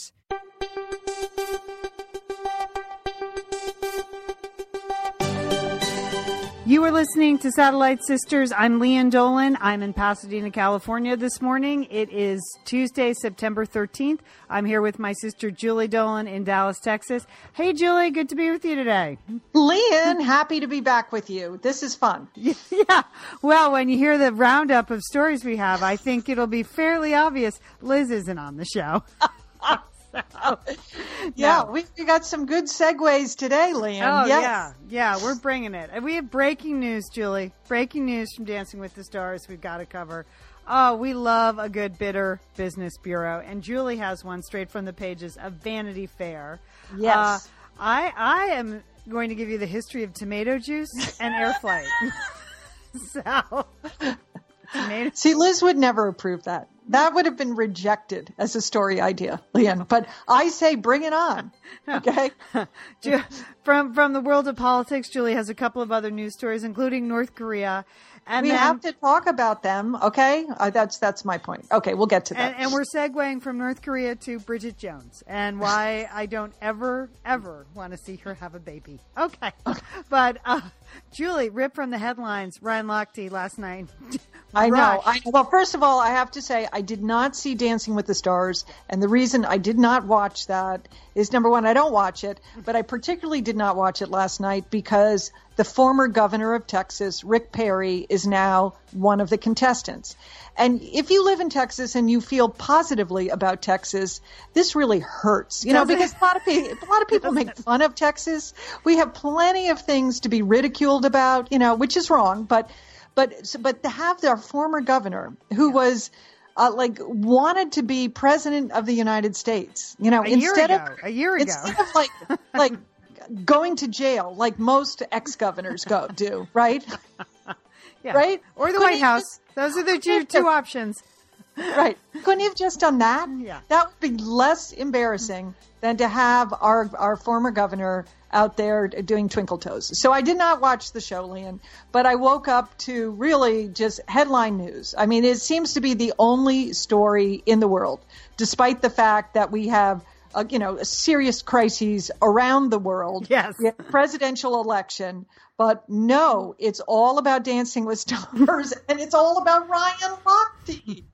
Sisters. You are listening to Satellite Sisters. I'm Lian Dolan. I'm in Pasadena, California this morning. It is Tuesday, September 13th. I'm here with my sister Julie Dolan in Dallas, Texas. Hey, Julie, good to be with you today. Lian, happy to be back with you. This is fun. Yeah. Well, when you hear the roundup of stories we have, I think it'll be fairly obvious Liz isn't on the show. So, yeah, no. we, we got some good segues today, Lian. Oh, yes. yeah. Yeah, we're bringing it. We have breaking news, Julie. Breaking news from Dancing with the Stars we've got to cover. Oh, we love a good bitter business bureau. And Julie has one straight from the pages of Vanity Fair. Yes. Uh, I, I am going to give you the history of tomato juice and air flight. so. Tomato- See, Liz would never approve that that would have been rejected as a story idea, Lian. But I say bring it on. Okay. from from the world of politics, Julie has a couple of other news stories, including North Korea. And we then, have to talk about them. Okay, uh, that's that's my point. Okay, we'll get to that. And, and, we're segueing from North Korea to Bridget Jones and why I don't ever ever want to see her have a baby. Okay, but uh, Julie, rip from the headlines. Ryan Lochte last night I know. I, well, first of all, I have to say I did not see Dancing with the Stars, and the reason I did not watch that is number one, I don't watch it, but I particularly did not watch it last night because the former governor of Texas, Rick Perry, is now one of the contestants. And if you live in Texas and you feel positively about Texas, this really hurts, you know, because a lot of people, a lot of people make fun of Texas. We have plenty of things to be ridiculed about, you know, which is wrong, but but but to have their former governor who yeah. was uh, like wanted to be president of the United States, you know, a instead of a year ago, instead of like like going to jail like most ex governors go do, right? Yeah. Right? Or the Couldn't White House. Just, Those are the two, two options. Right. Couldn't you have just done that? Yeah. That would be less embarrassing than to have our our former governor out there doing twinkle toes. So I did not watch the show, Lian, but I woke up to really just headline news. I mean, it seems to be the only story in the world, despite the fact that we have. Uh, you know, serious crises around the world. Yes. presidential election. But no, it's all about Dancing with Stars and it's all about Ryan Lochte.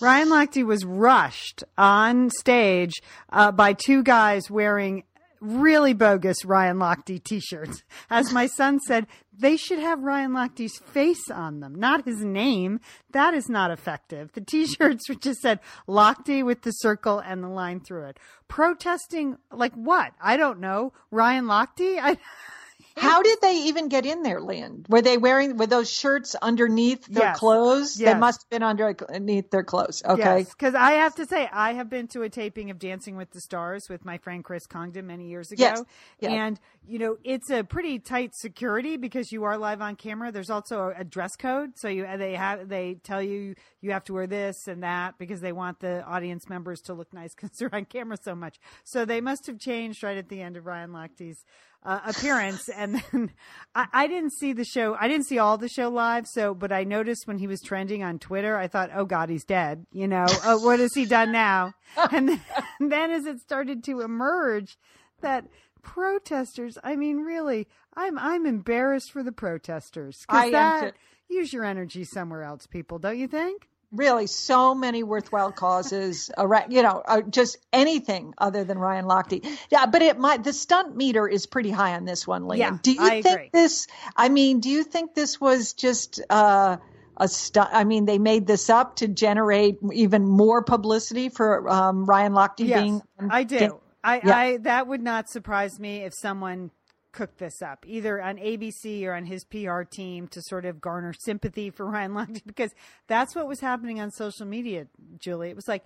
Ryan Lochte was rushed on stage uh, by two guys wearing really bogus Ryan Lochte t-shirts. As my son said, they should have Ryan Lochte's face on them, not his name. That is not effective. The t-shirts just said Lochte with the circle and the line through it. Protesting like what? I don't know. Ryan Lochte? I how did they even get in there, Lynn? Were they wearing were those shirts underneath their yes. clothes? Yes. They must have been underneath their clothes. Okay. Because I have to say, I have been to a taping of Dancing with the Stars with my friend Chris Congdon many years ago. Yes. And, you know, it's a pretty tight security because you are live on camera. There's also a dress code. So you they have they tell you you have to wear this and that because they want the audience members to look nice because they're on camera so much. So they must have changed right at the end of Ryan Lochte's uh, appearance, and then I, I, didn't see the show. I didn't see all the show live. So, but I noticed when he was trending on Twitter, I thought, "Oh God, he's dead." You know, oh, what has he done now? And then, and then as it started to emerge, that protesters. I mean, really, I'm I'm embarrassed for the protesters. I that, use your energy somewhere else, people. Don't you think? Really so many worthwhile causes around, you know, uh, just anything other than Ryan Lochte. Yeah, but it might, the stunt meter is pretty high on this one, Lian. Yeah, do you I think agree. this, I mean, do you think this was just, uh, a stunt? I mean, they made this up to generate even more publicity for um, Ryan Lochte yes, being. I do. I, yeah. I that would not surprise me if someone cooked this up, either on ABC or on his PR team to sort of garner sympathy for Ryan Lochte, because that's what was happening on social media, Julie. It was like,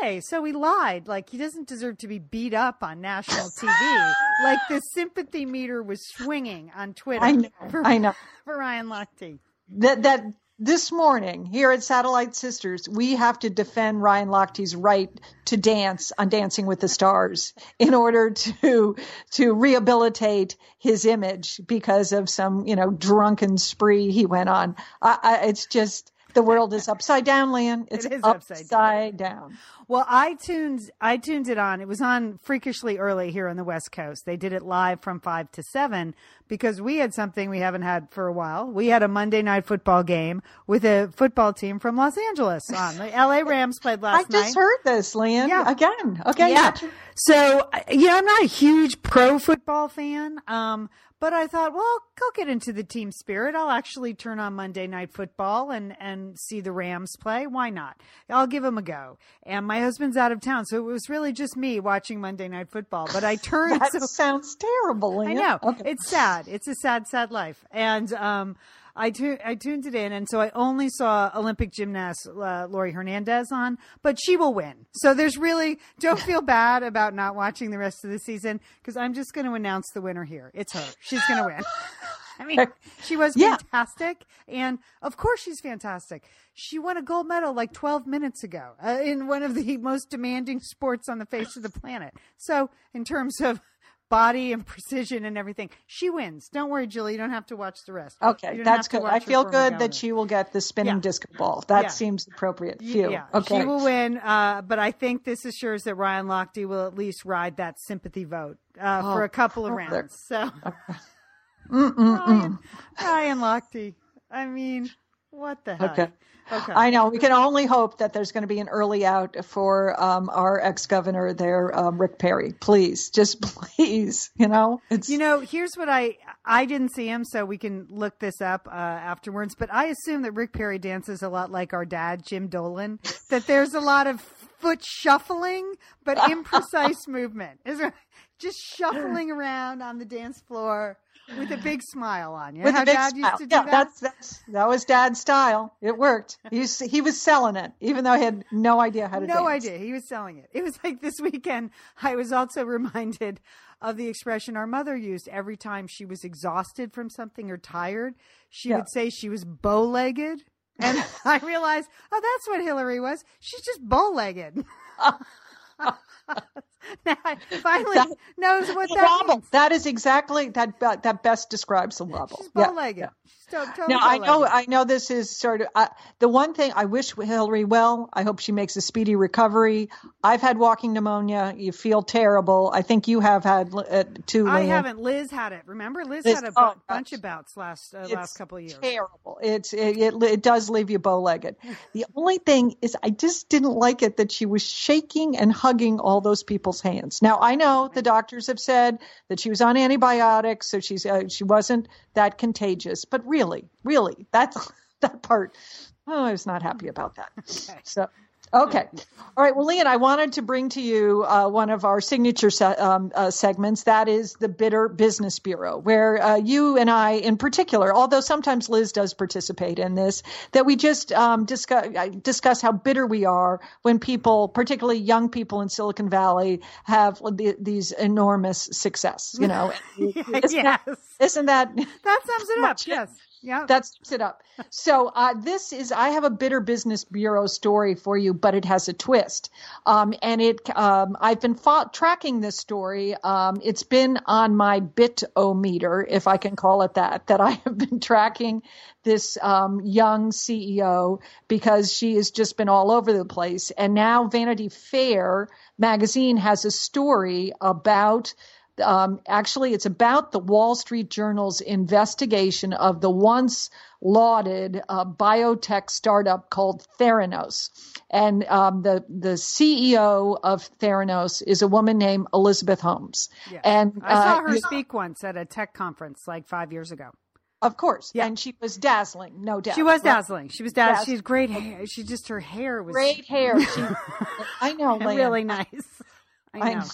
hey, so he lied. Like, he doesn't deserve to be beat up on national TV. like, the sympathy meter was swinging on Twitter. I know. For, I know. For Ryan Lochte. That, that this morning here at Satellite Sisters, we have to defend Ryan Lochte's right to dance on Dancing with the Stars in order to to rehabilitate his image because of some you know drunken spree he went on. I, I, it's just the world is upside down, Lian. It's it is upside, upside down. down. Well, iTunes iTunes it on. It was on freakishly early here on the West Coast. They did it live from five to seven because we had something we haven't had for a while. We had a Monday night football game with a football team from Los Angeles on. The LA Rams played last night. I just heard this, Lian. Yeah. Again. Okay. Yeah. So, yeah, I'm not a huge pro football fan. Um, but I thought, well, I'll get into the team spirit. I'll actually turn on Monday Night Football and and see the Rams play. Why not? I'll give them a go. And my husband's out of town, so it was really just me watching Monday Night Football. But I turned. that so, sounds terrible. I know okay. it's sad. It's a sad, sad life. And um, I, tu- I tuned it in, and so I only saw Olympic gymnast uh, Laurie Hernandez on, but she will win. So there's really don't feel bad about not watching the rest of the season because I'm just going to announce the winner here. It's her. She's going to win. I mean, she was yeah. fantastic, and of course she's fantastic. She won a gold medal like 12 minutes ago uh, in one of the most demanding sports on the face of the planet. So, in terms of body and precision and everything. She wins. Don't worry, Julie. You don't have to watch the rest. Okay, that's good. I feel good that she will get the spinning yeah. disc ball. That yeah. seems appropriate. Phew. Yeah, okay. she will win. Uh, but I think this assures that Ryan Lochte will at least ride that sympathy vote uh, oh, for a couple of rounds. So, Ryan, Ryan Lochte. I mean, what the heck? Okay. Okay. I know. We can only hope that there's going to be an early out for um, our ex governor there, um, Rick Perry. Please, just please. You know, it's you know. Here's what I I didn't see him, so we can look this up uh, afterwards. But I assume that Rick Perry dances a lot like our dad, Jim Dolan. That there's a lot of foot shuffling, but imprecise movement. Is there just shuffling around on the dance floor? With a big smile on you. With How a big Dad smile. yeah, that? That's, that's that was Dad's style. It worked. He was, he was selling it, even though he had no idea how to. Do it. No dance. idea. He was selling it. It was like this weekend. I was also reminded of the expression our mother used every time she was exhausted from something or tired. She yeah. would say she was bow-legged, and I realized, oh, that's what Hillary was. She's just bow-legged. now finally that, knows what that. That is exactly that. That best describes the wobble. She's bow-legged. Yeah. Totally now I know I know this is sort of uh, the one thing I wish Hillary well. I hope she makes a speedy recovery. I've had walking pneumonia. You feel terrible. I think you have had uh, too. I haven't. Liz had it. Remember, Liz, Liz had a oh, bunch of bouts last uh, last couple of years. Terrible. It's it, it, it does leave you bow legged. the only thing is, I just didn't like it that she was shaking and hugging all those people's hands. Now I know the doctors have said that she was on antibiotics, so she's uh, she wasn't that contagious, but really, really, really, that's that part. Oh, I was not happy about that. Okay. So, okay. All right. Well, Lian, I wanted to bring to you uh, one of our signature se- um, uh, segments. That is the Bitter Business Bureau, where uh, you and I, in particular, although sometimes Liz does participate in this, that we just um, discuss, discuss how bitter we are when people, particularly young people in Silicon Valley, have the, these enormous success. You know, isn't, yes. that, isn't that that sums it up? Yes. Yeah. That sums it up. So uh, this is I have a bitter business bureau story for you, but it has a twist. Um, and it um, I've been tracking this story. Um, it's been on my bit-o-meter, if I can call it that, that I have been tracking this um, young CEO because she has just been all over the place. And now Vanity Fair magazine has a story about um, actually, it's about the Wall Street Journal's investigation of the once lauded uh, biotech startup called Theranos. And um, the the CEO of Theranos is a woman named Elizabeth Holmes. Yes. And I saw uh, her speak know, once at a tech conference like five years ago. Of course. Yeah. And she was dazzling, no doubt. She was dazzling. She was dazzling. She had great hair. She just, her hair was. Great hair. She, I know, Really nice. I know. I,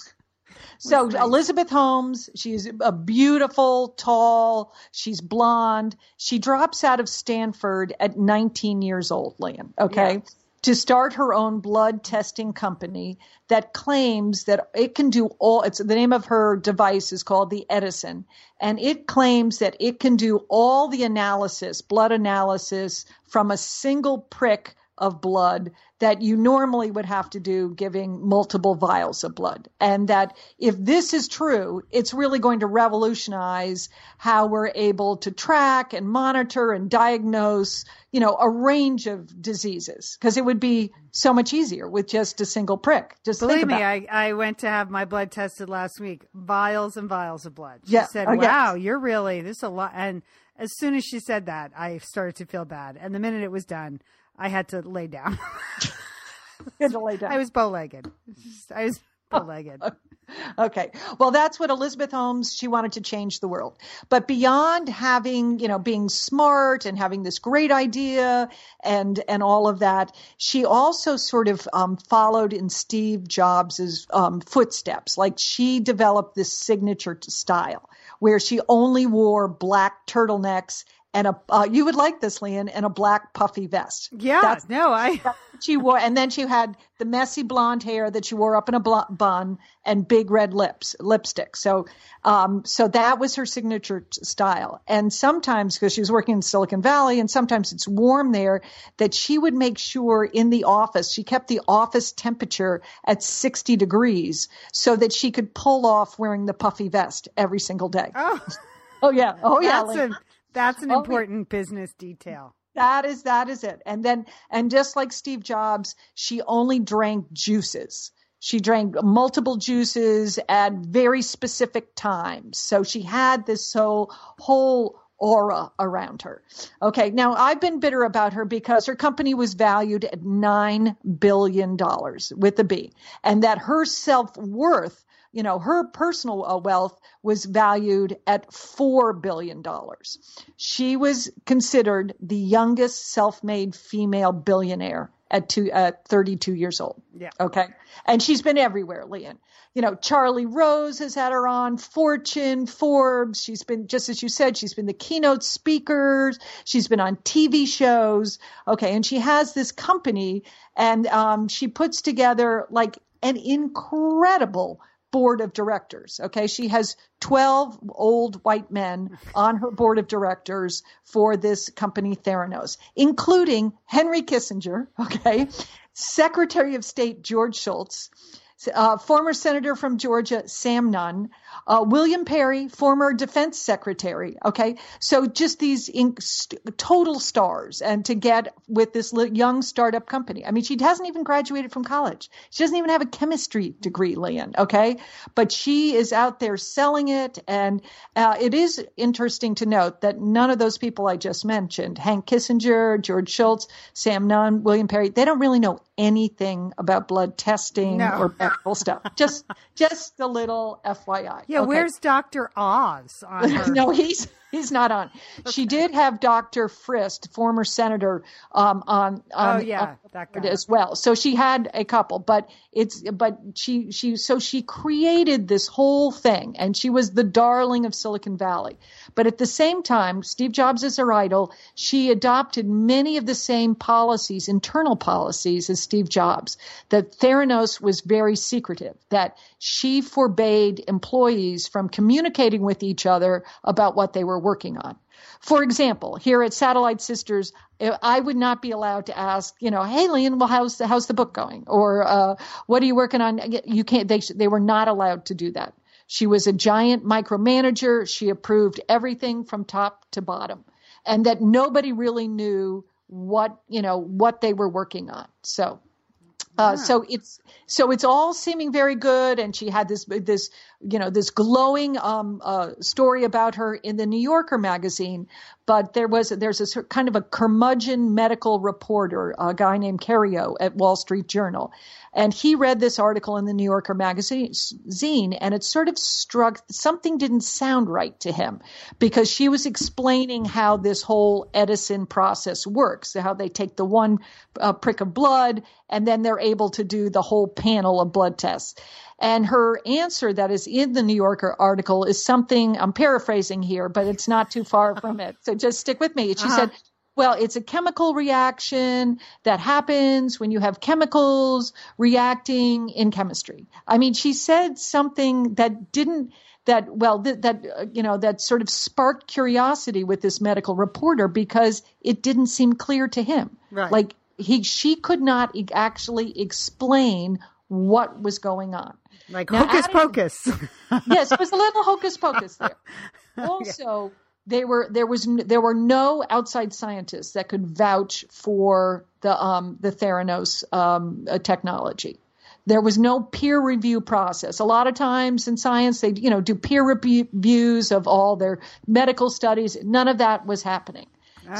so. Elizabeth Holmes, she's a beautiful, tall, she's blonde. She drops out of Stanford at 19 years old, Lian. Okay. Yeah. To start her own blood testing company that claims that it can do all, it's the name of her device is called the Edison, and it claims that it can do all the analysis, blood analysis from a single prick of blood that you normally would have to do giving multiple vials of blood. And that if this is true, it's really going to revolutionize how we're able to track and monitor and diagnose, you know, a range of diseases because it would be so much easier with just a single prick. Just believe me, I, I went to have my blood tested last week, vials and vials of blood. She yeah. said, oh, "Wow, yes. you're really this is a lot." And as soon as she said that, I started to feel bad. And the minute it was done, I had to lay down. had to lay down. I was bow legged. I was bow legged. okay. Well, that's what Elizabeth Holmes, she wanted to change the world. But beyond having, you know, being smart and having this great idea and, and all of that, she also sort of um, followed in Steve Jobs's um, footsteps. Like she developed this signature style where she only wore black turtlenecks and a uh, you would like this, Lian, and a black puffy vest. Yeah, That's, no, I she wore, and then she had the messy blonde hair that she wore up in a bl- bun and big red lips, lipstick. So, um, so that was her signature t- style. And sometimes, because she was working in Silicon Valley, and sometimes it's warm there, that she would make sure in the office she kept the office temperature at 60 degrees so that she could pull off wearing the puffy vest every single day. Oh, oh yeah, oh yeah. that's, a, that's an Oh, yeah. important business detail. That is that is it. And then and just like Steve Jobs, she only drank juices. She drank multiple juices at very specific times. So she had this whole whole aura around her. Okay, now I've been bitter about her because her company was valued at nine billion dollars with a B, and that her self worth you know, her personal uh, wealth was valued at $4 billion. She was considered the youngest self made female billionaire at two, at 32 years old. Yeah. Okay. And she's been everywhere, Lian. You know, Charlie Rose has had her on, Fortune, Forbes. She's been, just as you said, she's been the keynote speaker. She's been on TV shows. Okay. And she has this company and um, she puts together like an incredible board of directors. Okay. She has 12 old white men on her board of directors for this company, Theranos, including Henry Kissinger. Okay. Secretary of State George Shultz, uh, former senator from Georgia, Sam Nunn, uh, William Perry, former defense secretary. Okay. So just these st- total stars and to get with this young startup company. I mean, she hasn't even graduated from college. She doesn't even have a chemistry degree, Lian. Okay. But she is out there selling it. And uh, it is interesting to note that none of those people I just mentioned, Hank Kissinger, George Shultz, Sam Nunn, William Perry, they don't really know anything about blood testing No. or medical stuff. Just, just a little FYI. Yeah, Okay. where's Doctor Oz on her? no, he's he's not on. She did have Dr. Frist, former senator, um, on, on oh yeah, on that guy. as well. So she had a couple, but it's but she she so she created this whole thing, and she was the darling of Silicon Valley. But at the same time, Steve Jobs is her idol. She adopted many of the same policies, internal policies, as Steve Jobs. That Theranos was very secretive. That she forbade employees from communicating with each other about what they were working on. For example, here at Satellite Sisters, I would not be allowed to ask, you know, hey, Lian, well, how's the, how's the book going? Or uh, what are you working on? You can't. They they were not allowed to do that. She was a giant micromanager. She approved everything from top to bottom, and that nobody really knew what you know what they were working on. So. Uh, so it's so it's all seeming very good, and she had this this you know this glowing um, uh, story about her in the New Yorker magazine. But there was there's a kind of a curmudgeon medical reporter, a guy named Carreyrou at Wall Street Journal, and he read this article in the New Yorker magazine, zine, and it sort of struck something didn't sound right to him because she was explaining how this whole Edison process works, how they take the one uh, prick of blood and then they're able to do the whole panel of blood tests. And her answer that is in the New Yorker article is something I'm paraphrasing here, but it's not too far from it. So just stick with me. She Uh-huh. said, well, it's a chemical reaction that happens when you have chemicals reacting in chemistry. I mean, she said something that didn't that well that, that uh, you know that sort of sparked curiosity with this medical reporter because it didn't seem clear to him. Right. Like he she could not e- actually explain what was going on. Like Now, hocus adding- pocus. yes, it was a little hocus pocus there. Also, they were there was there were no outside scientists that could vouch for the um, the Theranos um, uh, technology. There was no peer review process. A lot of times in science, they you know do peer reviews of all their medical studies. None of that was happening.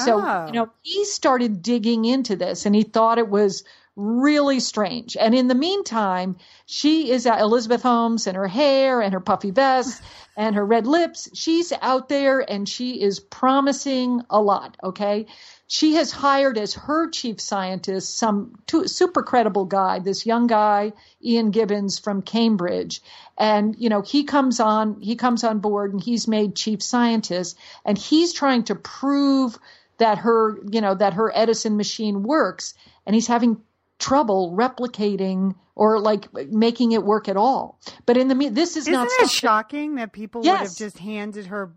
So Oh. you know he started digging into this, and he thought it was really strange. And in the meantime, she is at Elizabeth Holmes and her hair and her puffy vest and her red lips. She's out there and she is promising a lot. Okay. She has hired as her chief scientist some two, super credible guy, this young guy, Ian Gibbons from Cambridge. And, you know, he comes on, he comes on board and he's made chief scientist and he's trying to prove that her, you know, that her Edison machine works. And he's having trouble replicating or like making it work at all. But in the this is Isn't not it shocking that people would have just handed her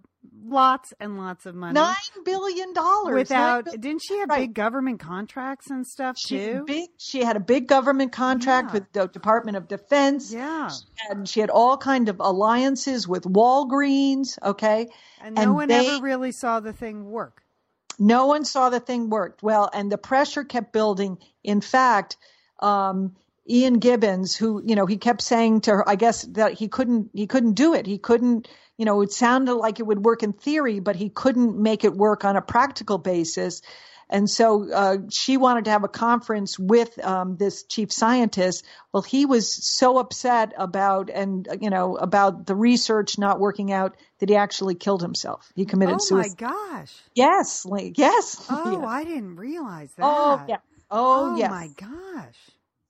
lots and lots of money nine billion dollars without? Nine bil- Didn't she have Right. big government contracts and stuff she too? big she had a big government contract Yeah. with the Department of Defense. yeah, And she had all kind of alliances with Walgreens, okay? and no one they- ever really saw the thing work. No one saw the thing worked. Well, and the pressure kept building. In fact, um, Ian Gibbons, who, you know, he kept saying to her, I guess that he couldn't, he couldn't do it. He couldn't, you know, it sounded like it would work in theory, but he couldn't make it work on a practical basis. And so uh, she wanted to have a conference with um, this chief scientist. Well, he was so upset about and you know about the research not working out that he actually killed himself. He committed Oh suicide. Oh my gosh! Yes, Lee. Yes. Oh, Yeah. I didn't realize that. Oh, yeah. Oh, yeah. Oh yes. my gosh!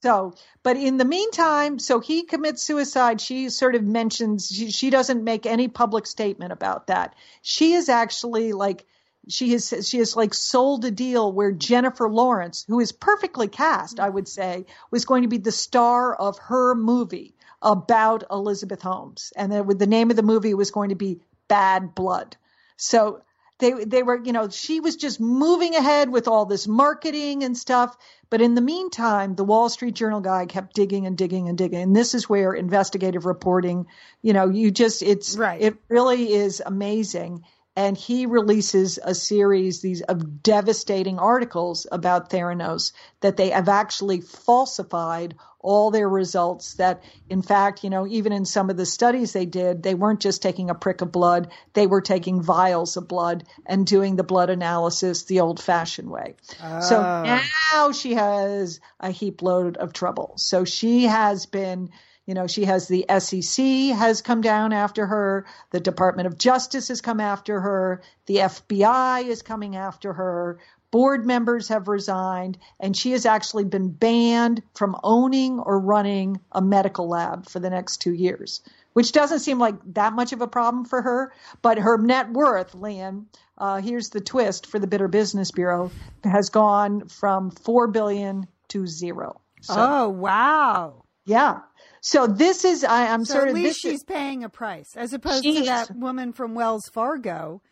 So, but in the meantime, so he commits suicide. She sort of mentions she, she doesn't make any public statement about that. She is actually like she has she has like sold a deal where Jennifer Lawrence, who is perfectly cast, I would say, was going to be the star of her movie about Elizabeth Holmes, and then with the name of the movie was going to be Bad Blood. So they they were you know she was just moving ahead with all this marketing and stuff but in the meantime the wall street journal guy kept digging and digging and digging and this is where investigative reporting you know you just it's Right. it really is amazing and he releases a series these of devastating articles about Theranos that they have actually falsified all their results that in fact you know even in some of the studies they did they weren't just taking a prick of blood they were taking vials of blood and doing the blood analysis the old fashioned way so Oh. now she has a heap load of trouble so she has been you know, she has the SEC has come down after her. The Department of Justice has come after her. The FBI is coming after her. Board members have resigned, and she has actually been banned from owning or running a medical lab for the next two years, which doesn't seem like that much of a problem for her. But her net worth, Lian, uh, here's the twist for the Bitter Business Bureau, has gone from four billion to zero. So, oh wow! yeah. So this is I, I'm So sort at of least this she's is, paying a price, as opposed to that woman from Wells Fargo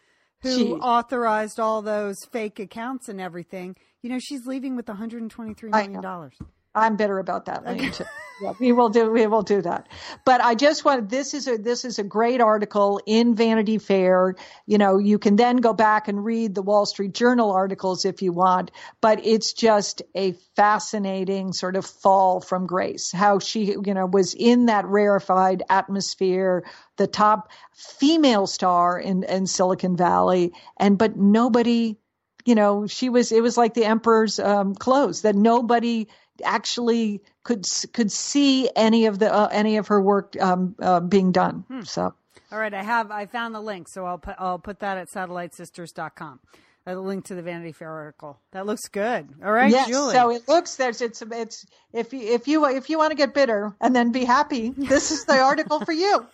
who She- authorized all those fake accounts and everything. You know, she's leaving with 123 I dollars. I'm bitter about that. Too. Yeah, we will do we will do that. But I just want this is a this is a great article in Vanity Fair. You know, you can then go back and read the Wall Street Journal articles if you want, but it's just a fascinating sort of fall from grace. How she, you know, was in that rarefied atmosphere, the top female star in, in Silicon Valley, and but nobody you know she was it was like the emperor's um, clothes that nobody actually could could see any of the uh, any of her work um, uh, being done so All right, I have I found the link, so I'll put I'll put that at satellitesisters.com. A link to the Vanity Fair article. That looks good. All right, yes Julie. so it looks there's it's it's if you if you if you want to get bitter and then be happy this is the article for you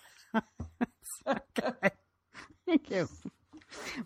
okay. Thank you.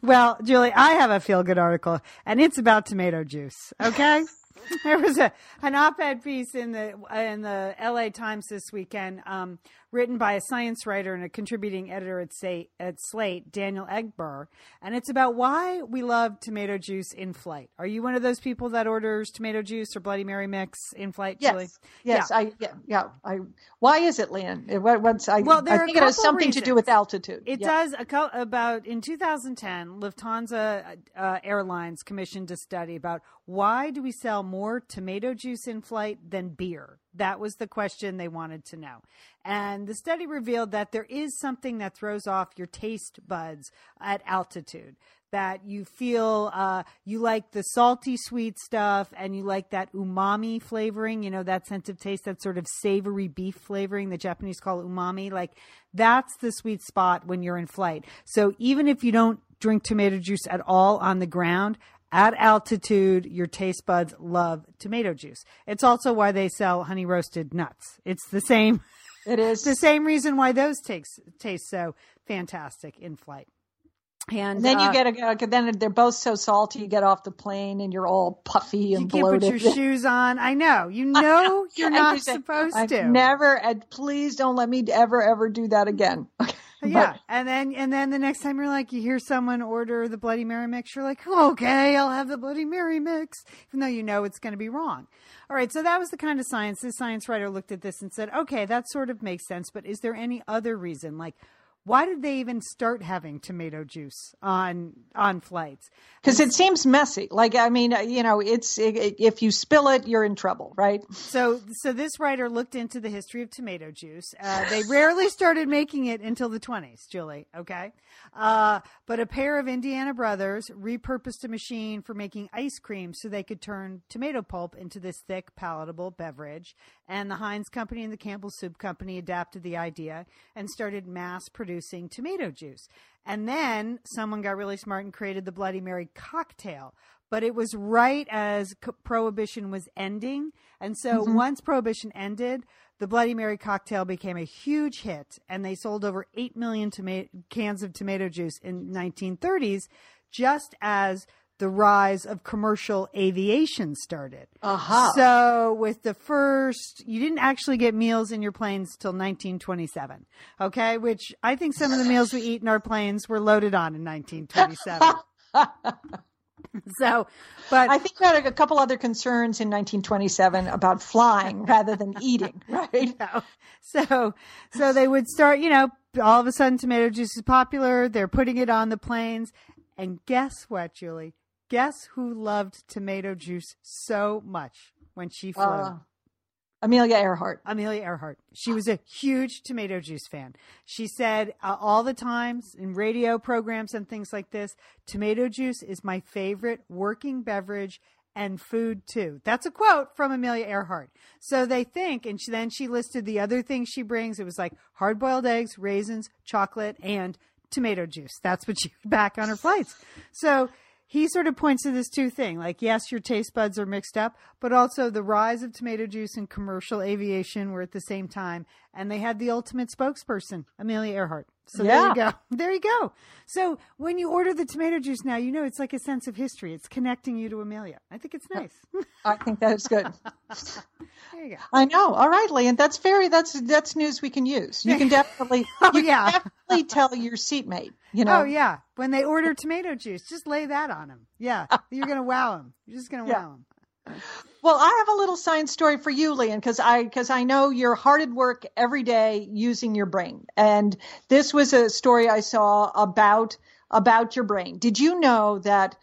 Well, Julie, I have a feel good article, and it's about tomato juice. Okay. there was a an op-ed piece in the in the L.A. Times this weekend, um, written by a science writer and a contributing editor at, say, at Slate, Daniel Engber, and it's about why we love tomato juice in flight. Are you one of those people that orders tomato juice or Bloody Mary mix in flight? Yes, Julie? yes, Yeah. I yeah, yeah. I why is it, Lian? It- What's I, Well, there I think it has something to do with altitude. It Yeah. does. About in 2010, Lufthansa uh, Airlines commissioned a study about why do we sell more tomato juice in flight than beer. That was the question they wanted to know, and the study revealed that there is something that throws off your taste buds at altitude. That you feel uh, you like the salty sweet stuff, and you like that umami flavoring. You know that sense of taste, that sort of savory beef flavoring. The Japanese call umami. Like that's the sweet spot when you're in flight. So even if you don't drink tomato juice at all on the ground, at altitude, your taste buds love tomato juice. It's also why they sell honey roasted nuts. It's the same It is. the same reason why those taste taste so fantastic in flight. And, and then uh, you get a, then they're both so salty. You get off the plane and you're all puffy and you and can't put your shoes on. I know. You know you're not you supposed I've to. Never, and please don't let me ever, ever do that again. Yeah, and then and then the next time you're like, you hear someone order the Bloody Mary mix, you're like, oh, okay, I'll have the Bloody Mary mix, even though you know it's going to be wrong. All right, so that was the kind of science. This science writer looked at this and said, okay, that sort of makes sense, but is there any other reason? Like, why did they even start having tomato juice on on flights? Because it seems messy. Like, I mean, uh, you know, it's, it, if you spill it, you're in trouble, right? So, so this writer looked into the history of tomato juice. Uh, they rarely started making it until the 20s, Julie. Okay, uh, but a pair of Indiana brothers repurposed a machine for making ice cream so they could turn tomato pulp into this thick, palatable beverage. And the Heinz Company and the Campbell Soup Company adapted the idea and started mass producing tomato juice. And then someone got really smart and created the Bloody Mary cocktail. But it was right as c- Prohibition was ending. And so mm-hmm. once Prohibition ended, the Bloody Mary cocktail became a huge hit. And they sold over 8 million toma- cans of tomato juice in 1930s, just as the rise of commercial aviation started. Aha. So with the first, you didn't actually get meals in your planes till 1927. Okay, which I think some of the meals we eat in our planes were loaded on in 1927. so, but I think we had a couple other concerns in 1927 about flying rather than eating, right? know. So, so they would start, you know, all of a sudden tomato juice is popular. They're putting it on the planes. And guess what, Julie? Guess who loved tomato juice so much when she flew? Uh, Amelia Earhart. Amelia Earhart. She was a huge tomato juice fan. She said uh, all the times in radio programs and things like this, tomato juice is my favorite working beverage and food too. That's a quote from Amelia Earhart. So they think, and she, then she listed the other things she brings. It was like hard boiled eggs, raisins, chocolate, and tomato juice. That's what she back on her flights. So he sort of points to this two thing like yes your taste buds are mixed up but also the rise of tomato juice and commercial aviation were at the same time and they had the ultimate spokesperson amelia earhart so there you go there you go so when you order the tomato juice now you know it's like a sense of history it's connecting you to amelia i think it's nice I think that is good. there you go I know. All right, Lee, and that's very that's that's news we can use. You can definitely Oh, you yeah. can definitely tell your seatmate. You know. oh yeah when they order tomato juice just lay that on them yeah you're gonna wow them you're just gonna Yeah. wow them Well, I have a little science story for you, Lian, because I because I know you're hard at work every day using your brain, and this was a story I saw about about your brain. Did you know that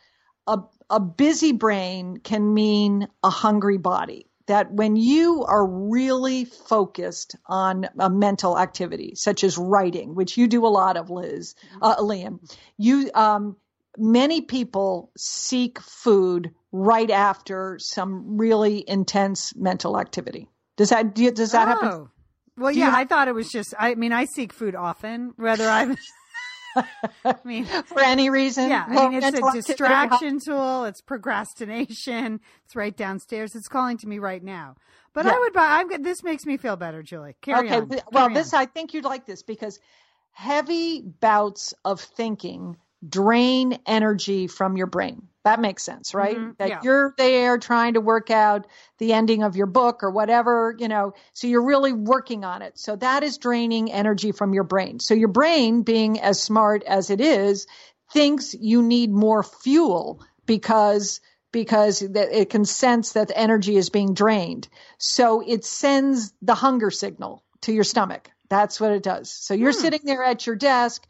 a a busy brain can mean a hungry body? That when you are really focused on a mental activity, such as writing, which you do a lot of, Liz, uh, Lian, you um, many people seek food right after some really intense mental activity. Does that do does that happen? Oh. Well, Do yeah, you I thought it was just. I mean, I seek food often, whether I'm. I mean, For any reason? yeah, I mean, it's a distraction tool. It's procrastination. It's right downstairs. It's calling to me right now. But Yeah. I would buy. I'm. good- This makes me feel better, Julie. Carry okay. on. Well, Carry this on. I think you'd like this because heavy bouts of thinking drain energy from your brain. That makes sense, right? Mhm, That yeah. you're there trying to work out the ending of your book or whatever, you know, so you're really working on it. So that is draining energy from your brain. So your brain, being as smart as it is, thinks you need more fuel because because it can sense that the energy is being drained. So it sends the hunger signal to your stomach. That's what it does. So you're sitting there at your desk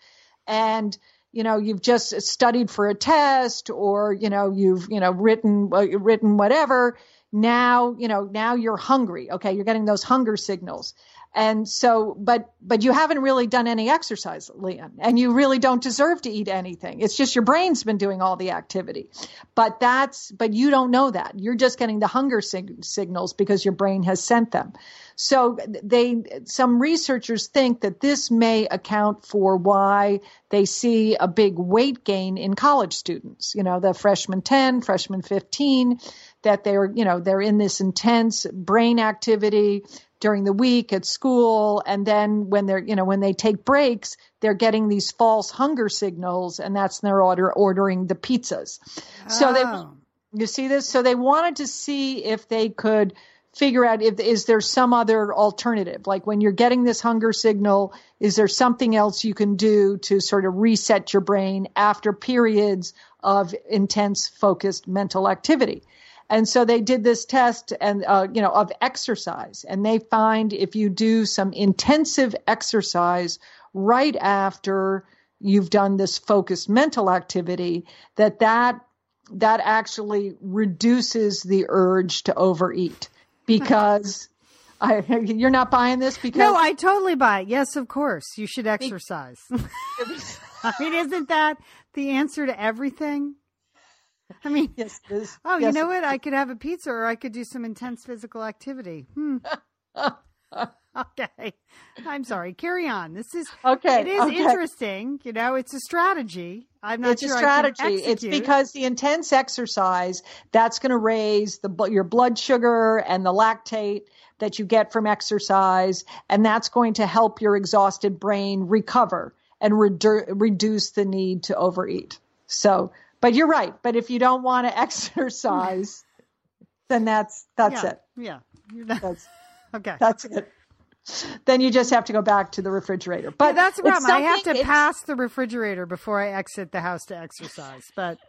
and you know you've just studied for a test or you know you've you know written uh, written whatever. Now you know now you're hungry. Okay you're getting those hunger signals and so but but you haven't really done any exercise lian and you really don't deserve to eat anything. It's just your brain's been doing all the activity. But that's but you don't know that. You're just getting the hunger sig- signals because your brain has sent them. So they some researchers think that this may account for why they see a big weight gain in college students. You know the freshman 10 freshman 15 that they're you know they're in this intense brain activity during the week at school and then when they're you know when they take breaks they're getting these false hunger signals and that's they're order ordering the pizzas. So they Oh. you see this? So they wanted to see if they could figure out if is there some other alternative? Like when you're getting this hunger signal is there something else you can do to sort of reset your brain after periods of intense focused mental activity and so they did this test and uh, you know of exercise and they find if you do some intensive exercise right after you've done this focused mental activity that that that actually reduces the urge to overeat because I, you're not buying this because No, I totally buy it. Yes, of course. You should exercise. I mean, isn't that the answer to everything? I mean, yes, oh, you know what? I could have a pizza or I could do some intense physical activity. Hmm. okay. I'm sorry. Carry on. This is Okay, It is okay. interesting. You know, it's a strategy. I'm not it's sure a strategy. It's because the intense exercise that's going to raise the your blood sugar and the lactate that you get from exercise, and that's going to help your exhausted brain recover and redu- reduce the need to overeat. So, but you're right. But if you don't want to exercise, then that's that's yeah, it. Yeah. That's okay. that's it. Then you just have to go back to the refrigerator. But But that's the problem. I have to pass the refrigerator before I exit the house to exercise. But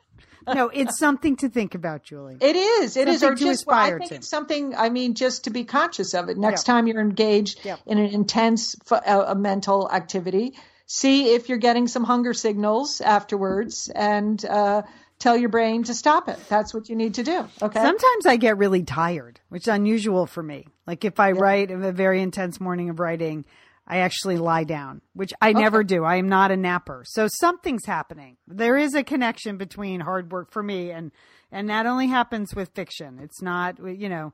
no, it's something to think about, Julie. It is. It is. Something Or to just, well, I think to. it's something. I mean, just to be conscious of it. Next Yeah. time you're engaged Yeah. in an intense uh, a mental activity, see if you're getting some hunger signals afterwards, and uh, tell your brain to stop it. That's what you need to do. Okay. Sometimes I get really tired, which is unusual for me. Like if I write a very intense morning of writing, I actually lie down, which I never do. I am not a napper. So something's happening. There is a connection between hard work for me and and that only happens with fiction. It's not, you know,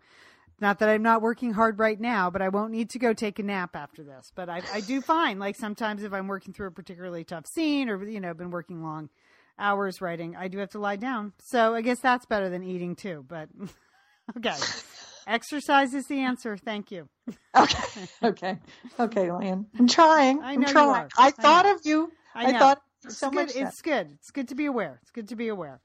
not that I'm not working hard right now, but I won't need to go take a nap after this. But I, I do find like sometimes if I'm working through a particularly tough scene or, you know, been working long hours writing, I do have to lie down. So I guess that's better than eating too. But okay. Exercise is the answer. Thank you. Okay. Okay. Okay, Lan. I'm trying. I I'm know you trying. are. I I thought know. of you. I know. thought It's so good. much. It's good. It's good to be aware. It's good to be aware.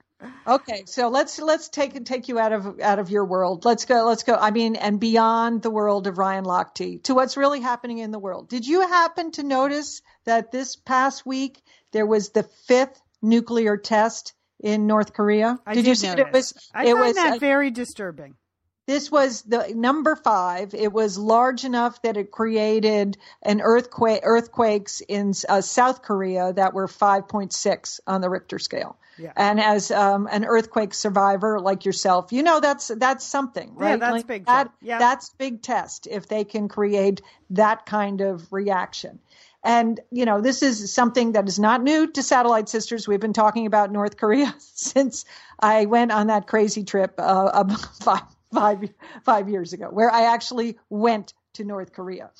Okay, so let's let's take take you out of out of your world. Let's go. Let's go. I mean, and beyond the world of Ryan Lochte to what's really happening in the world. Did you happen to notice that this past week there was the fifth nuclear test in North Korea? I did, did you see it? It was. I it find was. that uh, very disturbing. this was the number five. It was large enough that it created an earthquake, earthquakes in uh, South Korea that were 5.6 on the Richter scale. Yeah. And as um, an earthquake survivor like yourself, you know that's that's something, right? Yeah, that's Like, big That. Yeah. That's big test if they can create that kind of reaction. And, you know, this is something that is not new to Satellite Sisters. We've been talking about North Korea since I went on that crazy trip uh, five, five, five years ago, where I actually went to North Korea.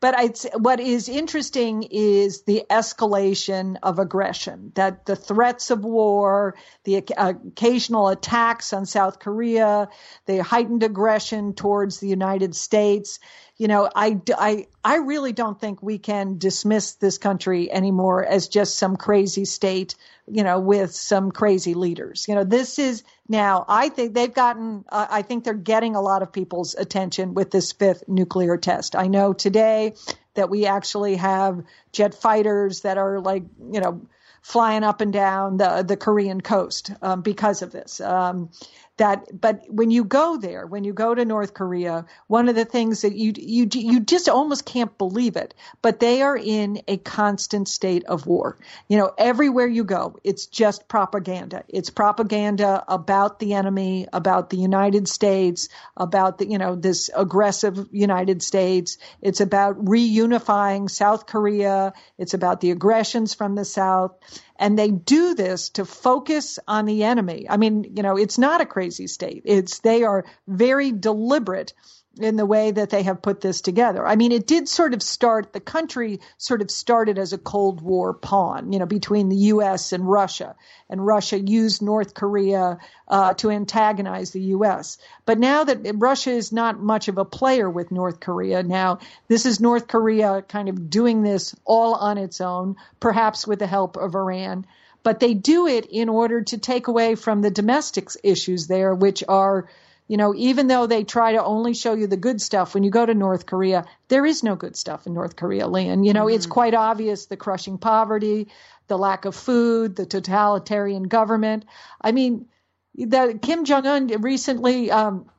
But it's, what is interesting is the escalation of aggression, that the threats of war, the occasional attacks on South Korea, the heightened aggression towards the United States. You know, I, I, I really don't think we can dismiss this country anymore as just some crazy state, you know, with some crazy leaders. You know, this is now, I think they've gotten, uh, I think they're getting a lot of people's attention with this fifth nuclear test. I know today that we actually have jet fighters that are like, you know, flying up and down the the Korean coast um, because of this. Um, that but when you go there when you go to north korea one of the things that you you you just almost can't believe it but they are in a constant state of war. You know everywhere you go it's just propaganda. It's propaganda about the enemy about the united states about the you know this aggressive united states. It's about reunifying south korea. It's about the aggressions from the south and they do this to focus on the enemy. I mean, you know, it's not a crazy state. It's, they are very deliberate in the way that they have put this together. I mean, it did sort of start, the country sort of started as a Cold War pawn, you know, between the U.S. and Russia. And Russia used North Korea uh, to antagonize the U.S. But now that Russia is not much of a player with North Korea now, this is North Korea kind of doing this all on its own, perhaps with the help of Iran. But they do it in order to take away from the domestic issues there, which are you know, even though they try to only show you the good stuff, when you go to North Korea, there is no good stuff in North Korea, Lian. You know, mm-hmm. it's quite obvious the crushing poverty, the lack of food, the totalitarian government. I mean, the Kim Jong Un recently um,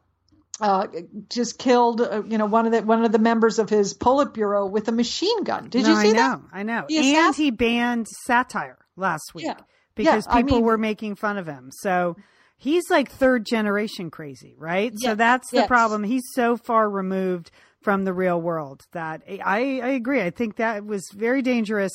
uh, just killed, uh, you know, one of the one of the members of his Politburo with a machine gun. Did no, you see I that? know, I know. He and he banned satire last week yeah. because yeah, people I mean, were making fun of him. So he's like third generation crazy, right? So that's the yes. problem. He's so far removed from the real world that I, I agree. I think that was very dangerous.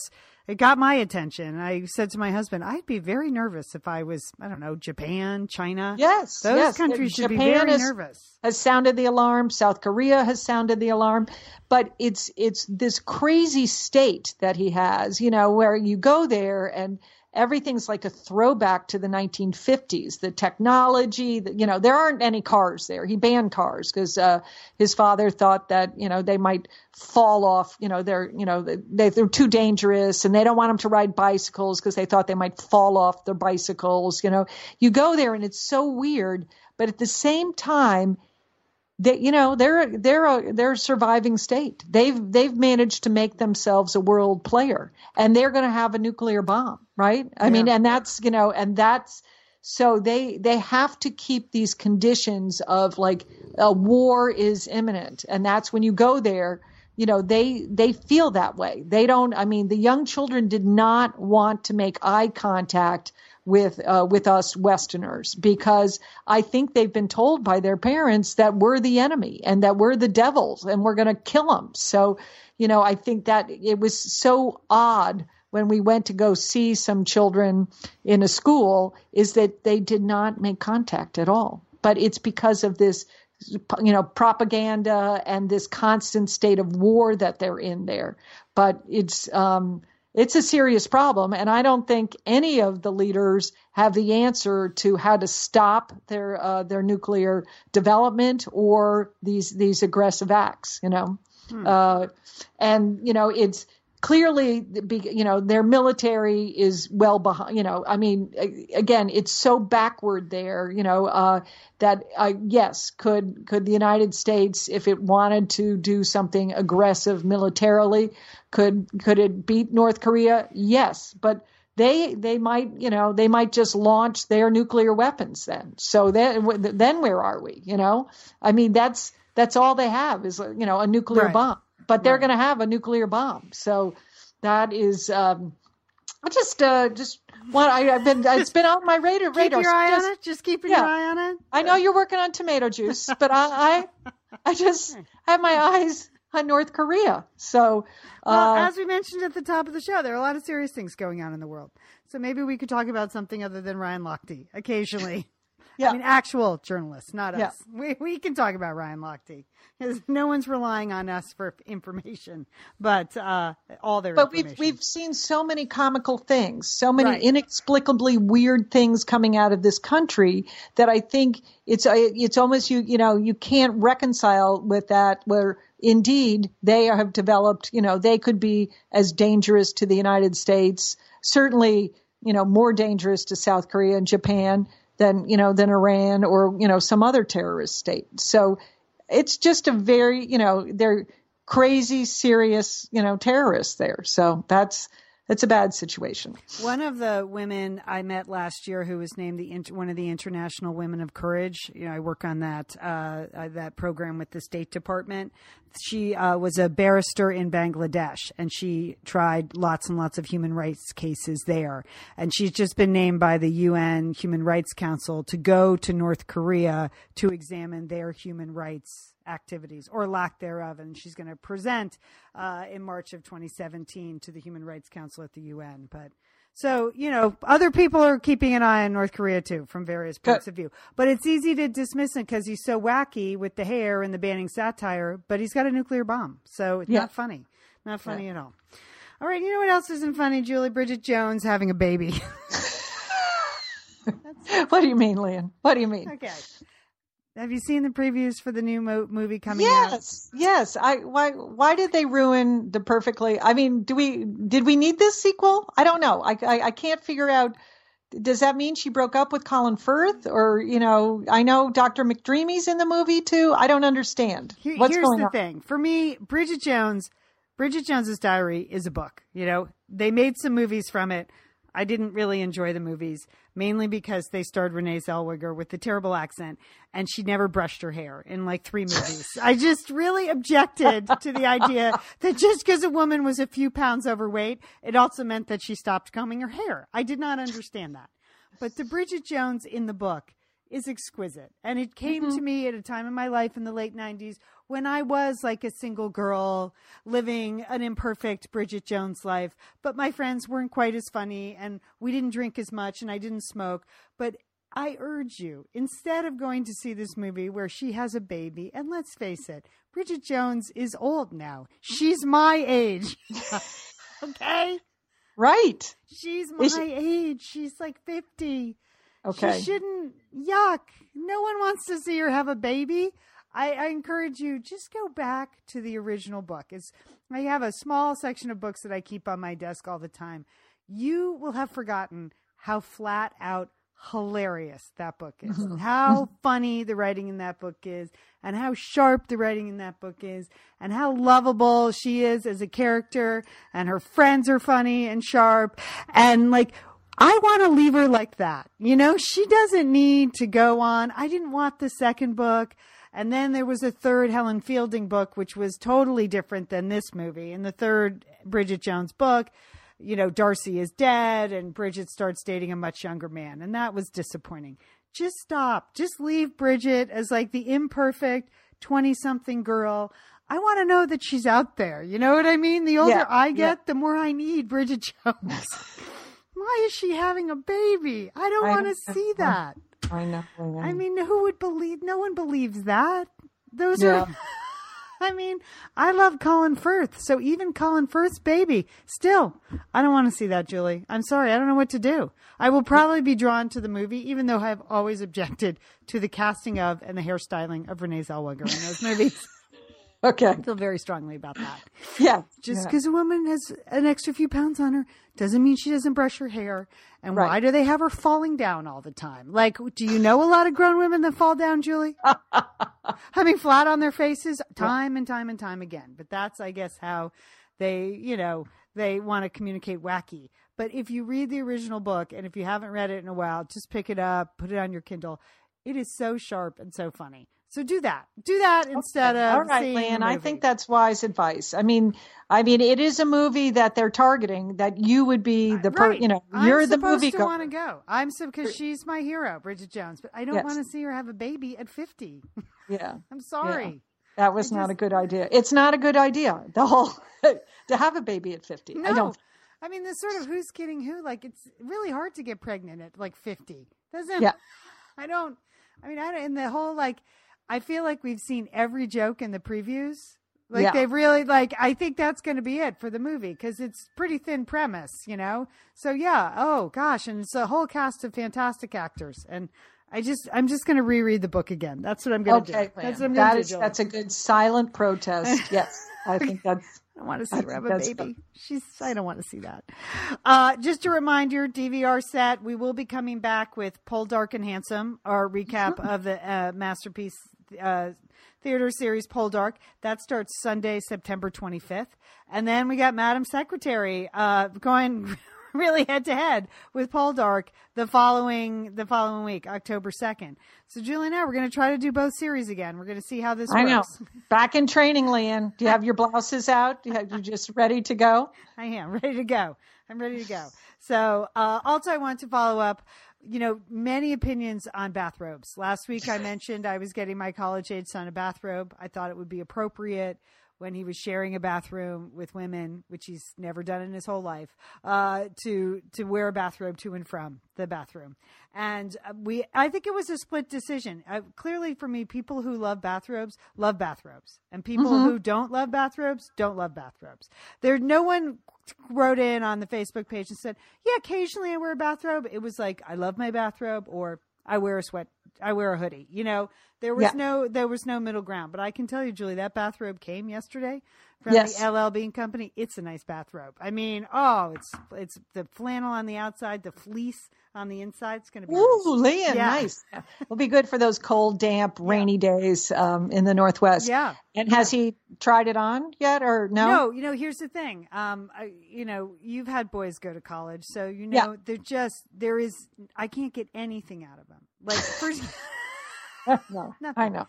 It got my attention. I said to my husband, I'd be very nervous if I was, I don't know, Japan, China. Yes, Those yes. countries should be very is- nervous. has sounded the alarm. South Korea has sounded the alarm, but it's it's this crazy state that he has, you know, where you go there and everything's like a throwback to the 1950s. The technology, the, you know, there aren't any cars there. He banned cars because uh, his father thought that you know they might fall off. You know, they're you know they, they're too dangerous, and they don't want him to ride bicycles because they thought they might fall off their bicycles. You know, you go there and it's so weird, but at the same time they you know they're they're a they're a surviving state. They've they've managed to make themselves a world player and they're going to have a nuclear bomb right? I mean and that's you know and that's so they they have to keep these conditions of like a war is imminent and that's when you go there you know they they feel that way. They don't i mean the young children did not want to make eye contact with uh, with us Westerners because I think they've been told by their parents that we're the enemy and that we're the devils and we're going to kill them. So, you know, I think that it was so odd when we went to go see some children in a school is that they did not make contact at all. But it's because of this you know propaganda and this constant state of war that they're in there but it's um it's a serious problem and i don't think any of the leaders have the answer to how to stop their uh, their nuclear development or these these aggressive acts you know? Uh, and you know it's clearly you know their military is well behind you know i mean again it's so backward there you know uh, that uh, yes could could the united states if it wanted to do something aggressive militarily could could it beat north korea? Yes but they they might you know they might just launch their nuclear weapons then. So then then where are we you know? I mean that's that's all they have is you know a nuclear Right. bomb but they're Right. going to have a nuclear bomb so that is um I just uh just want I, I've been it's been on my radar Keep radar your eye just- on it. Just keeping yeah. your eye on it. I know you're working on tomato juice, but I I, I just have my eyes on North Korea. So Well, uh, as we mentioned at the top of the show, there are a lot of serious things going on in the world. So maybe we could talk about something other than Ryan Lochte occasionally. Yeah. I mean, actual journalists, not us. Yeah. We we can talk about Ryan Lochte because no one's relying on us for information, but uh, all their But we've we've seen so many comical things, so many Right. inexplicably weird things coming out of this country that I think it's uh, it's almost you you know you can't reconcile with that where indeed they have developed you know they could be as dangerous to the United States certainly you know more dangerous to South Korea and Japan than you know than Iran or you know some other terrorist state. So it's just a very you know they're crazy serious you know terrorists there. So that's it's a bad situation One of the women I met last year, who was named the one of the International Women of Courage. You know, I work on that uh, uh, that program with the State Department. She uh, was a barrister in Bangladesh, and she tried lots and lots of human rights cases there. And she's just been named by the UN Human Rights Council to go to North Korea to examine their human rights activities or lack thereof. And she's going to present uh, in March of 2017 to the Human Rights Council at the UN. But so, you know, other people are keeping an eye on North Korea too from various points of view. But it's easy to dismiss him because he's so wacky with the hair and the banning satire, but he's got a nuclear bomb. So it's Yeah. not funny. Not funny at all. All right, you know what else isn't funny? Julie Bridget Jones having a baby. what do you mean Lian what do you mean okay. Have you seen the previews for the new mo- movie coming out? yes yes i why why did they ruin the perfectly i mean do we did we need this sequel i don't know i i, I can't figure out does that mean she broke up with Colin Firth, or you know? I know Dr. McDreamy's in the movie too. I don't understand Here- what's here's going the on. thing for me bridget jones bridget jones's diary is a book you know they made some movies from it i didn't really enjoy the movies mainly because they starred renee zellweger with the terrible accent and she never brushed her hair in like three movies. I just really objected to the idea that just because a woman was a few pounds overweight it also meant that she stopped combing her hair. I did not understand that. But the bridget jones in the book is exquisite. And it came mm-hmm. to me at a time in my life in the late 90s when I was like a single girl living an imperfect Bridget Jones life, but my friends weren't quite as funny and we didn't drink as much and I didn't smoke. But I urge you, instead of going to see this movie where she has a baby, and let's face it, Bridget Jones is old now. She's my age. okay? Right. She's my age. She's like 50. Okay. She shouldn't. Yuck. No one wants to see her have a baby. I, I encourage you just go back to the original book. It's I have a small section of books that I keep on my desk all the time. You will have forgotten how flat out hilarious that book is. how funny the writing in that book is and how sharp the writing in that book is and how lovable she is as a character and her friends are funny and sharp and like I want to leave her like that. You know, she doesn't need to go on. I didn't want the second book. And then there was a third Helen Fielding book, which was totally different than this movie. In the third Bridget Jones book, you know, Darcy is dead and Bridget starts dating a much younger man. And that was disappointing. Just stop. Just leave Bridget as like the imperfect 20 something girl. I want to know that she's out there. You know what I mean? The older Yeah, I get, yeah. the more I need Bridget Jones. Why is she having a baby? I don't I want to see that. I know. I mean, who would believe? No one believes that. Those Yeah. are. I mean, I love Colin Firth, so even Colin Firth's baby, still, I don't want to see that, Julie. I'm sorry, I don't know what to do. I will probably be drawn to the movie, even though I've always objected to the casting of and the hairstyling of Renee Zellweger in those movies. okay. I feel very strongly about that. Yeah. Just yeah. because a woman has an extra few pounds on her doesn't mean she doesn't brush her hair. And why do they have her falling down all the time? Like, do you know a lot of grown women that fall down, Julie? I mean, flat on their faces time and time and time again. But that's, I guess, how they, you know, they want to communicate wacky. But if you read the original book and if you haven't read it in a while, just pick it up, put it on your Kindle. It is so sharp and so funny. So do that. Do that instead of All right, the Lian. I think that's wise advice. I mean, I mean, it is a movie that they're targeting. That you would be the per, right. you know, I'm you're the movie. to want to go. I'm so because she's my hero, Bridget Jones. But I don't Yes. want to see her have a baby at 50. Yeah, I'm sorry. that was I not just- a good idea. It's not a good idea. The whole to have a baby at fifty. No, I don't. I mean, this sort of who's kidding who. Like, it's really hard to get pregnant at like 50. Doesn't? Yeah. I don't. I mean, I don't, in the whole like, I feel like we've seen every joke in the previews. Like Yeah. they've really like. I think that's going to be it for the movie because it's pretty thin premise, you know. So yeah. Oh gosh, and it's a whole cast of fantastic actors, and I just I'm just going to reread the book again. That's what I'm going to Okay, do. That's what I'm going that to do. is that's a good silent protest. Yes, I think that's I want to see her have a baby. She's. I don't want to see that. Uh, just a reminder, DVR set. We will be coming back with Poldark and Handsome, our recap of the uh, masterpiece uh, theater series Poldark. That starts Sunday, September 25th, and then we got Madam Secretary uh, going. Really head to head with Poldark the following the following week, October second. So Julie and I, we're going to try to do both series again. We're going to see how this I know. Back in training, Lian. Do you have your blouses out? Do you have you just ready to go? I am ready to go. I'm ready to go. So, uh, also, I want to follow up. You know, many opinions on bathrobes. Last week, I mentioned I was getting my college age son a bathrobe. I thought it would be appropriate when he was sharing a bathroom with women, which he's never done in his whole life, uh, to to wear a bathrobe to and from the bathroom. And uh, we, I think it was a split decision. Uh, clearly, for me, people who love bathrobes love bathrobes, and people who don't love bathrobes don't love bathrobes. There, no one wrote in on the Facebook page and said, "Yeah, occasionally I wear a bathrobe." It was like, "I love my bathrobe," or "I wear a sweat, I wear a hoodie." You know, there was Yeah. no there was no middle ground. But I can tell you, Julie, that bathrobe came yesterday from Yes. the LL Bean Company. It's a nice bathrobe. I mean, oh, it's it's the flannel on the outside, the fleece on the inside. It's going to be Ooh, nice. Lian, Yeah. nice. Will be good for those cold, damp, rainy days um, in the Northwest. Yeah. And has he tried it on yet, or no? No, you know, here's the thing. Um, I, you know, you've had boys go to college, so you know Yeah. they're just there is. I can't get anything out of them. Like first, no, Nothing. I know.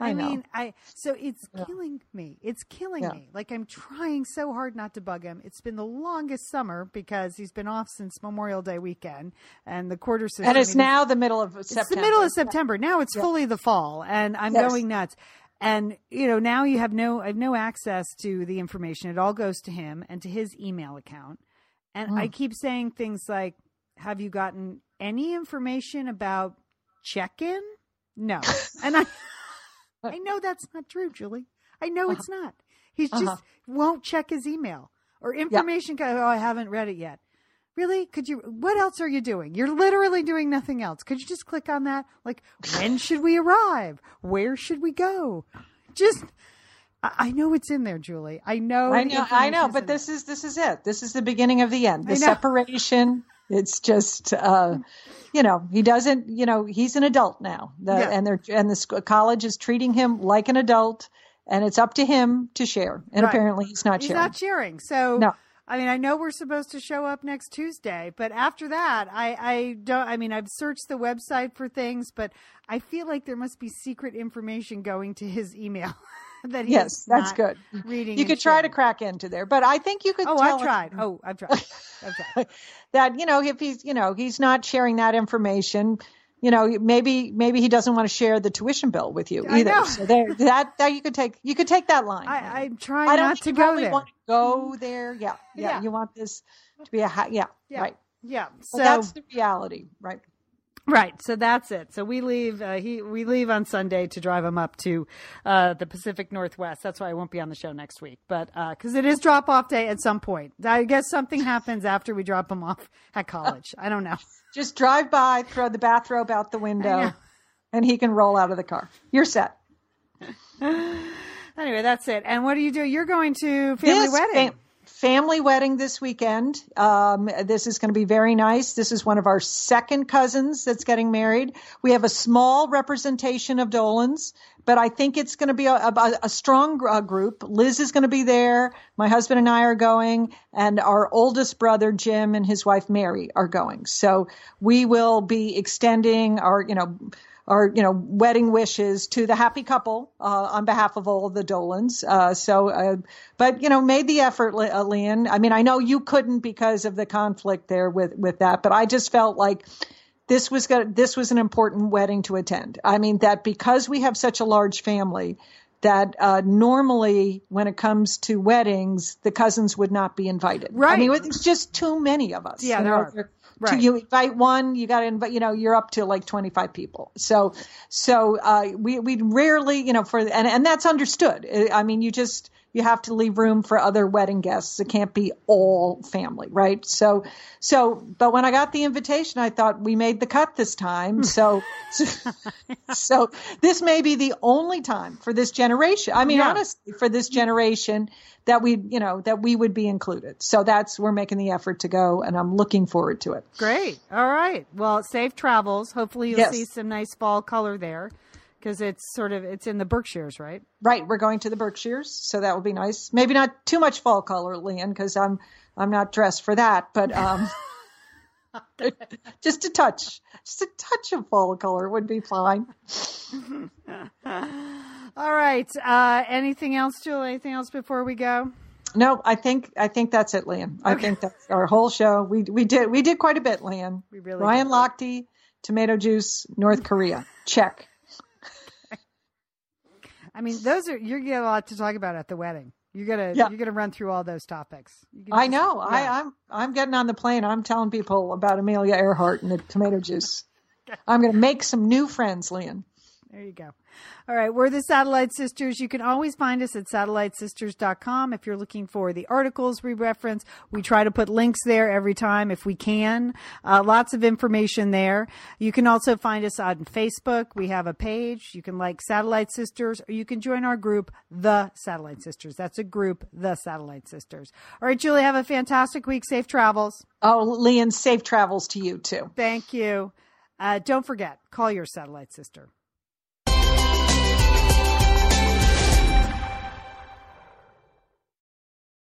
I, I, know. mean, I so it's killing me. It's killing Yeah. me. Like I'm trying so hard not to bug him. It's been the longest summer because he's been off since Memorial Day weekend, and the quarter system. and it's I mean, now the middle of September. it's the middle of September. Now it's fully the fall, and I'm Yes. going nuts. And you know, now you have no, I have no access to the information. It all goes to him and to his email account. And Mm. I keep saying things like, "Have you gotten any information about check-in?" No, and I, I know that's not true, Julie. I know it's not. He just Uh-huh. won't check his email or information. go, Oh, I haven't read it yet. Really? Could you? What else are you doing? You're literally doing nothing else. Could you just click on that? Like, when should we arrive? Where should we go? Just, I, I know it's in there, Julie. I know. I know, I know, but this is this is it. This is the beginning of the end. The separation. It's just, uh, you know, he doesn't. You know, he's an adult now, the, Yeah. and they're and the sc- college is treating him like an adult, and it's up to him to share. And Right. apparently, he's not. He's sharing. not sharing. So, No. I mean, I know we're supposed to show up next Tuesday, but after that, I, I don't. I mean, I've searched the website for things, but I feel like there must be secret information going to his email that he's yes, that's good. Reading. You could try to crack into there, but I think you could. Oh, tell I've him tried. Mm. Oh, I've tried. I've tried. that you know if he's you know he's not sharing that information. You know, maybe maybe he doesn't want to share the tuition bill with you either. So there, that that you could take you could take that line. I, I'm trying I don't not to go there. want to go mm-hmm. there. Yeah, yeah. Yeah. You want this to be a ha- yeah, Yeah. right. Yeah. So So that's the reality, right? Right. So that's it. So we leave. Uh, he we leave on Sunday to drive him up to uh, the Pacific Northwest. That's why I won't be on the show next week. But because it is drop off day at some point, I guess something happens after we drop him off at college. I don't know. Just drive by, throw the bathrobe out the window, and he can roll out of the car. You're set. Anyway, that's it. And what do you do? You're going to family This wedding. fam- family wedding this weekend. Um, this is going to be very nice. This is one of our second cousins that's getting married. We have a small representation of Dolans, but I think it's going to be a, a, a strong uh, group. Liz is going to be there. My husband and I are going, and our oldest brother Jim and his wife Mary are going. So we will be extending our, you know our you know wedding wishes to the happy couple uh, on behalf of all of the Dolans. Uh, so, uh, but you know, made the effort, Le- uh, Lian. I mean, I know you couldn't because of the conflict there with with that, but I just felt like this was going this was an important wedding to attend. I mean, that because we have such a large family. that uh, normally when it comes to weddings, the cousins would not be invited. Right. I mean, it's just too many of us. Yeah, there are. Right. you invite one, you got to invite, you know, you're up to like 25 people. So, so, uh, we, we rarely, you know, for, and, and that's understood. I mean, you just, you have to leave room for other wedding guests. It can't be all family, right? So, so, but when I got the invitation, I thought we made the cut this time. Hmm. So, so this may be the only time for this generation. I mean, Yeah. honestly, for this generation that we, you know, that we would be included. So that's, we're making the effort to go and I'm looking forward to it. Great. All right. Well, safe travels. Hopefully, you'll Yes. see some nice fall color there because it's sort of it's in the Berkshires, right? Right, we're going to the Berkshires, so that will be nice. Maybe not too much fall color, Lian, because I'm I'm not dressed for that, but um, just a touch, just a touch of fall color would be fine. All right. Uh, anything else, Julie? Anything else before we go? No, I think I think that's it, Lian. I think that's our whole show. We we did we did quite a bit, Lian. We really Ryan Lochte, tomato juice, North Korea, check. I mean, those are you're gonna get a lot to talk about at the wedding. You're gonna Yeah. you're gonna run through all those topics. I just- know. yeah. I, I'm I'm getting on the plane. I'm telling people about Amelia Earhart and the tomato juice. I'm going to make some new friends, Lian. There you go. All right, we're the Satellite Sisters. You can always find us at satellitesisters.com if you're looking for the articles we reference. We try to put links there every time if we can. Uh, lots of information there. You can also find us on Facebook. We have a page. You can like Satellite Sisters or you can join our group, The Satellite Sisters. That's a group, The Satellite Sisters. All right, Julie, have a fantastic week. Safe travels. Oh, Lian, safe travels to you too. Thank you. Uh, don't forget, call your satellite sister.